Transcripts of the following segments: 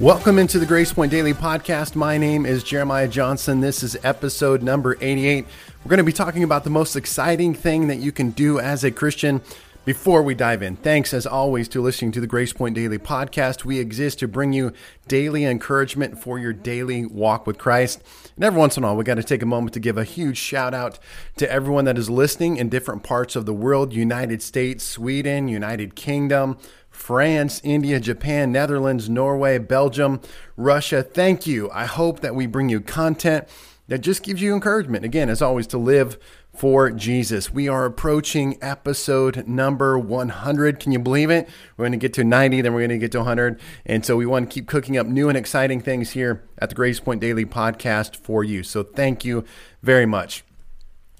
Welcome into the Grace Point Daily Podcast. My name is Jeremiah Johnson. This is episode number 88. We're going to be talking about the most exciting thing that you can do as a Christian. Before we dive in, thanks as always to listening to the Grace Point Daily Podcast. We exist to bring you daily encouragement for your daily walk with Christ. And every once in a while, we got to take a moment to give a huge shout out to everyone that is listening in different parts of the world United States, Sweden, United Kingdom, France, India, Japan, Netherlands, Norway, Belgium, Russia. Thank you. I hope that we bring you content that just gives you encouragement. Again, as always, to live for Jesus. We are approaching episode number 100. Can you believe it? We're going to get to 90, then we're going to get to 100. And so we want to keep cooking up new and exciting things here at the Grace Point Daily podcast for you. So thank you very much.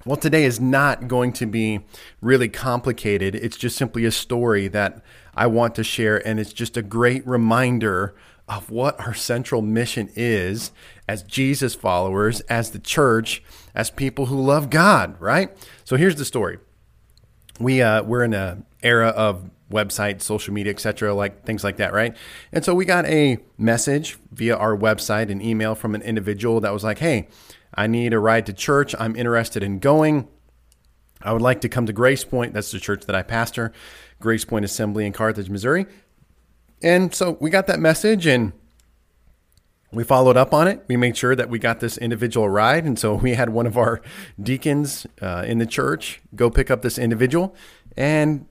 Well, today is not going to be really complicated. It's just simply a story that I want to share. And it's just a great reminder of what our central mission is as Jesus followers, as the church, as people who love God, right? So here's the story. We uh, we're in an era of websites, social media, etc., like things like that, right? And so we got a message via our website, an email from an individual that was like, "Hey, I need a ride to church. I'm interested in going. I would like to come to Grace Point. That's the church that I pastor, Grace Point Assembly in Carthage, Missouri. And so we got that message and we followed up on it. We made sure that we got this individual ride. And so we had one of our deacons uh, in the church go pick up this individual. And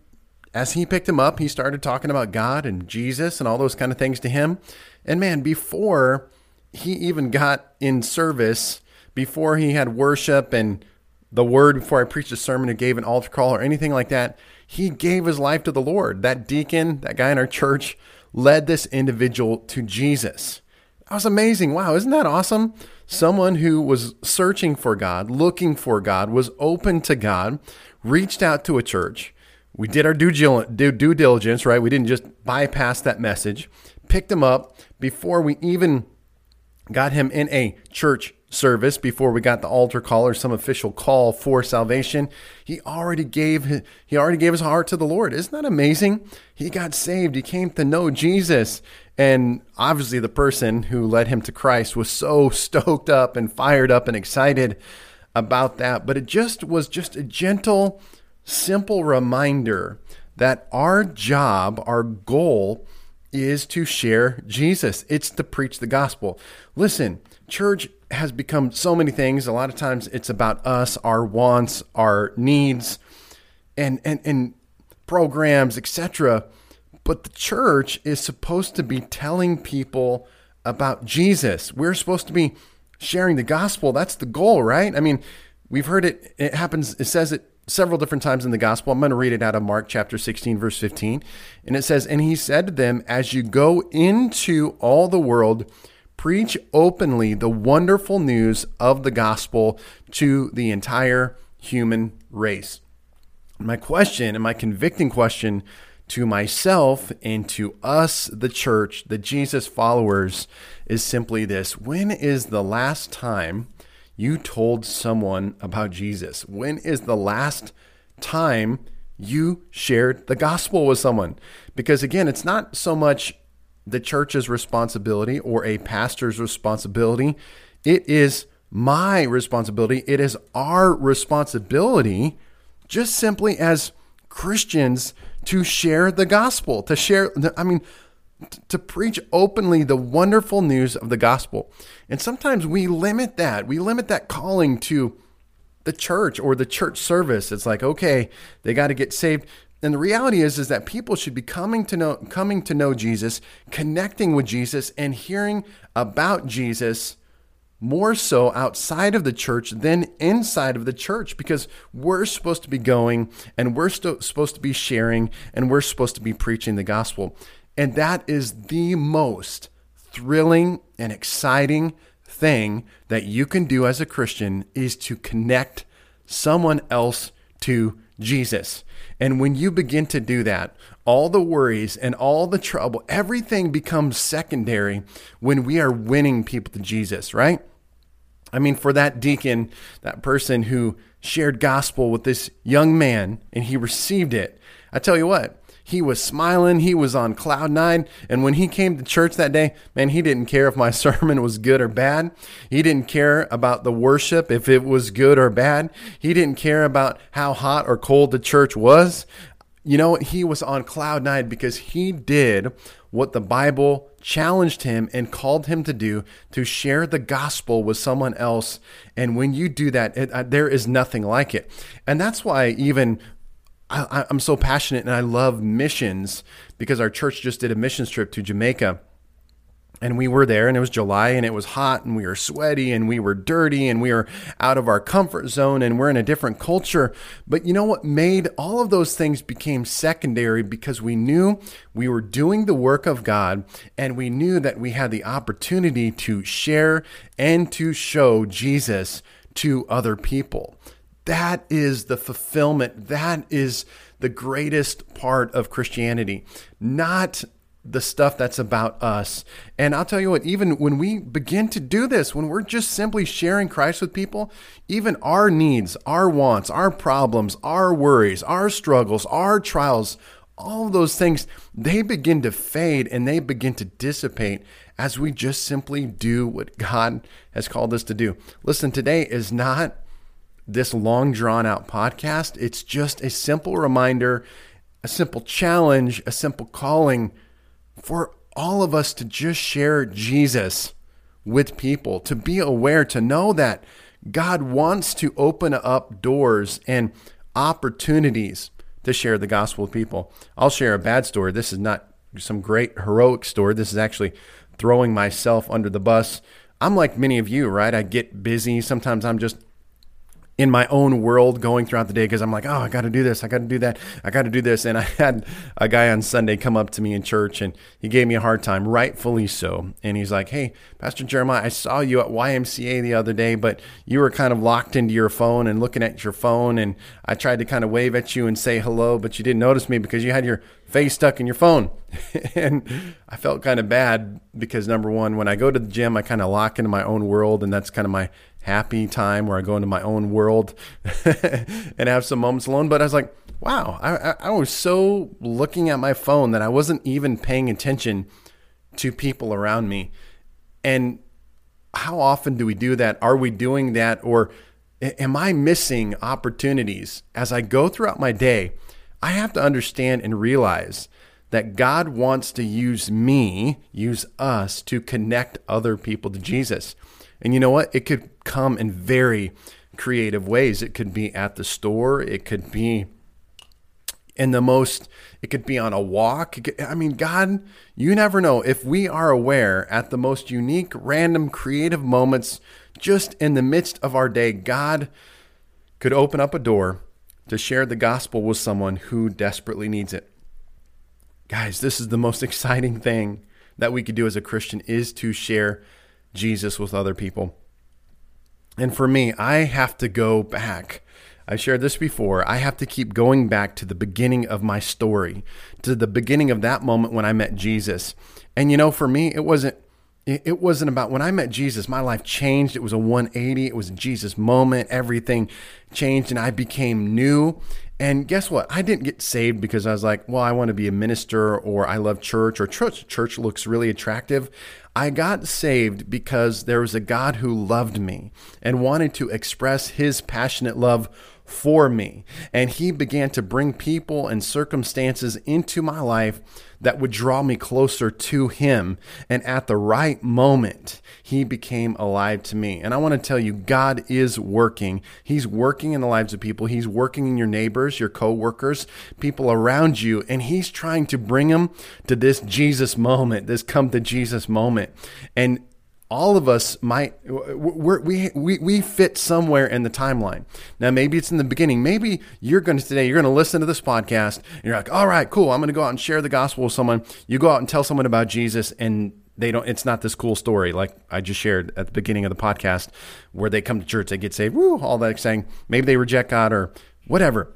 as he picked him up, he started talking about God and Jesus and all those kind of things to him. And man, before he even got in service, before he had worship and the word before I preached a sermon or gave an altar call or anything like that. He gave his life to the Lord. That deacon, that guy in our church, led this individual to Jesus. That was amazing. Wow, isn't that awesome? Someone who was searching for God, looking for God, was open to God, reached out to a church. We did our due, diligence, right? We didn't just bypass that message, picked him up before we even got him in a church service before we got the altar call or some official call for salvation he already gave his, he already gave his heart to the lord. Isn't that amazing? He got saved. He came to know jesus. And obviously the person who led him to christ was so stoked up and fired up and excited about that. But it just was just a gentle simple reminder that our job our goal is to share jesus. It's to preach the gospel. Listen church has become so many things. A lot of times it's about us, our wants, our needs, and and, and programs, etc. But the church is supposed to be telling people about Jesus. We're supposed to be sharing the gospel. That's the goal, right? I mean, we've heard it. It happens. It says it several different times in the gospel. I'm going to read it out of Mark chapter 16, verse 15. And it says, And he said to them, As you go into all the world, preach openly the wonderful news of the gospel to the entire human race. My question and my convicting question to myself and to us, the church, the Jesus followers, is simply this When is the last time you told someone about Jesus? When is the last time you shared the gospel with someone? Because again, it's not so much the church's responsibility or a pastor's responsibility. It is my responsibility. It is our responsibility, just simply as Christians, to share the gospel, to share, I mean, to preach openly the wonderful news of the gospel. And sometimes we limit that. We limit that calling to the church or the church service. It's like, okay, they got to get saved. And the reality is is that people should be coming to know coming to know Jesus, connecting with Jesus and hearing about Jesus more so outside of the church than inside of the church because we're supposed to be going and we're st- supposed to be sharing and we're supposed to be preaching the gospel. And that is the most thrilling and exciting thing that you can do as a Christian is to connect someone else to Jesus. And when you begin to do that, all the worries and all the trouble, everything becomes secondary when we are winning people to Jesus, right? I mean, for that deacon, that person who shared gospel with this young man and he received it, I tell you what, He was smiling. He was on cloud nine. And when he came to church that day, man, he didn't care if my sermon was good or bad. He didn't care about the worship, if it was good or bad. He didn't care about how hot or cold the church was. You know, he was on cloud nine because he did what the Bible challenged him and called him to do to share the gospel with someone else. And when you do that, it, uh, there is nothing like it. And that's why even I, I'm so passionate and I love missions because our church just did a missions trip to Jamaica and we were there and it was July and it was hot and we were sweaty and we were dirty and we were out of our comfort zone and we're in a different culture. But you know what made all of those things became secondary because we knew we were doing the work of God and we knew that we had the opportunity to share and to show Jesus to other people. That is the fulfillment. That is the greatest part of Christianity. Not the stuff that's about us. And I'll tell you what, even when we begin to do this, when we're just simply sharing Christ with people, even our needs, our wants, our problems, our worries, our struggles, our trials, all those things, they begin to fade and they begin to dissipate as we just simply do what God has called us to do. Listen, today is not this long drawn out podcast. It's just a simple reminder, a simple challenge, a simple calling for all of us to just share Jesus with people, to be aware, to know that God wants to open up doors and opportunities to share the gospel with people. I'll share a bad story. This is not some great heroic story. This is actually throwing myself under the bus. I'm like many of you, right? I get busy. Sometimes I'm just in my own world going throughout the day because I'm like, oh, I got to do this, I got to do that, I got to do this. And I had a guy on Sunday come up to me in church and he gave me a hard time, rightfully so. And he's like, hey, Pastor Jeremiah, I saw you at YMCA the other day, but you were kind of locked into your phone and looking at your phone. And I tried to kind of wave at you and say hello, but you didn't notice me because you had your face stuck in your phone. and I felt kind of bad because number one, when I go to the gym, I kind of lock into my own world, and that's kind of my happy time where I go into my own world and have some moments alone. But I was like, wow, I, I was so looking at my phone that I wasn't even paying attention to people around me. And how often do we do that? Are we doing that? Or am I missing opportunities as I go throughout my day? I have to understand and realize that God wants to use me, use us to connect other people to Jesus. And you know what? It could come in very creative ways. It could be at the store, it could be in the most, it could be on a walk. I mean, God, you never know. If we are aware at the most unique, random, creative moments, just in the midst of our day, God could open up a door to share the gospel with someone who desperately needs it. Guys, this is the most exciting thing that we could do as a Christian is to share Jesus with other people. And for me, I have to go back. I shared this before. I have to keep going back to the beginning of my story, to the beginning of that moment when I met Jesus. And you know, for me, it wasn't it wasn't about when I met Jesus, my life changed. It was a 180. It was a Jesus moment. Everything changed and I became new. And guess what? I didn't get saved because I was like, well, I want to be a minister or I love church or church, church looks really attractive. I got saved because there was a God who loved me and wanted to express his passionate love for me. And he began to bring people and circumstances into my life that would draw me closer to him. And at the right moment, he became alive to me. And I want to tell you, God is working. He's working in the lives of people. He's working in your neighbors, your coworkers, people around you. And he's trying to bring them to this Jesus moment, this come to Jesus moment. And all of us might we we we fit somewhere in the timeline. Now maybe it's in the beginning. Maybe you're going to today you're going to listen to this podcast and you're like, "All right, cool. I'm going to go out and share the gospel with someone." You go out and tell someone about Jesus and they don't it's not this cool story like I just shared at the beginning of the podcast where they come to church, they get saved, woo, all that saying. Maybe they reject God or whatever.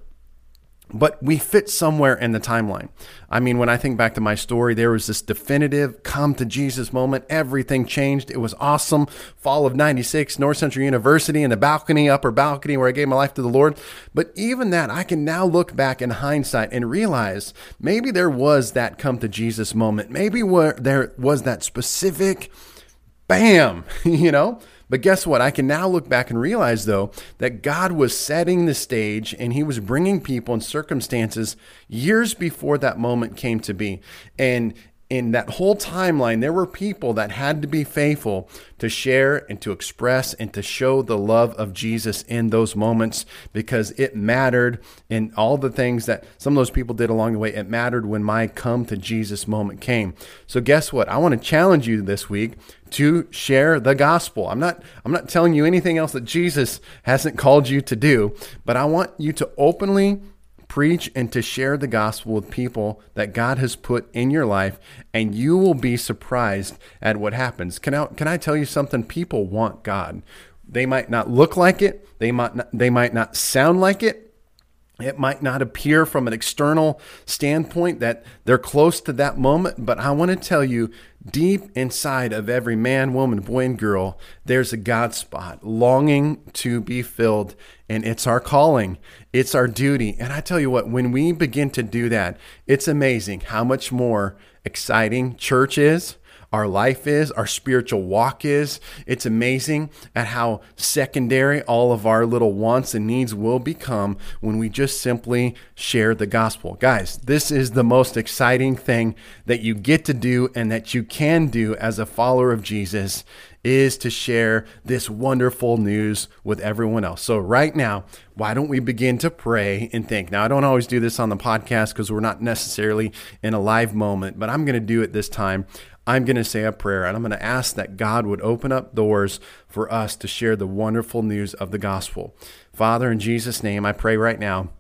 But we fit somewhere in the timeline. I mean, when I think back to my story, there was this definitive come to Jesus moment. Everything changed. It was awesome. Fall of 96, North Central University in the balcony, upper balcony where I gave my life to the Lord. But even that, I can now look back in hindsight and realize maybe there was that come to Jesus moment. Maybe where there was that specific bam, you know? But guess what? I can now look back and realize, though, that God was setting the stage and He was bringing people and circumstances years before that moment came to be. And in that whole timeline, there were people that had to be faithful to share and to express and to show the love of Jesus in those moments because it mattered in all the things that some of those people did along the way. It mattered when my come to Jesus moment came. So guess what? I want to challenge you this week to share the gospel. I'm not I'm not telling you anything else that Jesus hasn't called you to do, but I want you to openly preach and to share the gospel with people that God has put in your life, and you will be surprised at what happens. Can I, can I tell you something? People want God. They might not look like it, they might not, they might not sound like it, it might not appear from an external standpoint that they're close to that moment, but I want to tell you deep inside of every man, woman, boy, and girl, there's a God spot longing to be filled. And it's our calling, it's our duty. And I tell you what, when we begin to do that, it's amazing how much more exciting church is our life is, our spiritual walk is. It's amazing at how secondary all of our little wants and needs will become when we just simply share the gospel. Guys, this is the most exciting thing that you get to do and that you can do as a follower of Jesus is to share this wonderful news with everyone else. So, right now, why don't we begin to pray and think? Now, I don't always do this on the podcast because we're not necessarily in a live moment, but I'm going to do it this time. I'm going to say a prayer and I'm going to ask that God would open up doors for us to share the wonderful news of the gospel. Father, in Jesus' name, I pray right now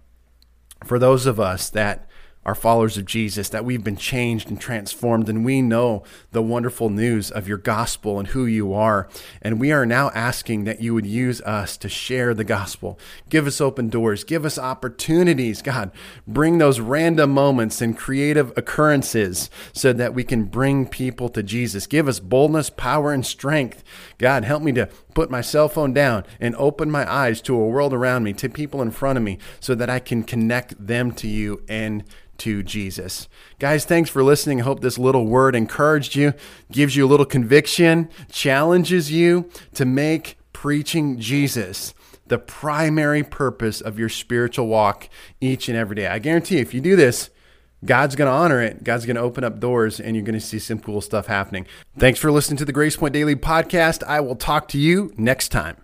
for those of us that are followers of Jesus, that we've been changed and transformed, and we know the wonderful news of your gospel and who you are. And we are now asking that you would use us to share the gospel. Give us open doors, give us opportunities, God. Bring those random moments and creative occurrences so that we can bring people to Jesus. Give us boldness, power, and strength. God, help me to put my cell phone down and open my eyes to a world around me, to people in front of me, so that I can connect them to you and to Jesus. Guys, thanks for listening. I hope this little word encouraged you, gives you a little conviction, challenges you to make preaching Jesus the primary purpose of your spiritual walk each and every day. I guarantee you, if you do this, God's going to honor it. God's going to open up doors and you're going to see some cool stuff happening. Thanks for listening to the Grace Point Daily podcast. I will talk to you next time.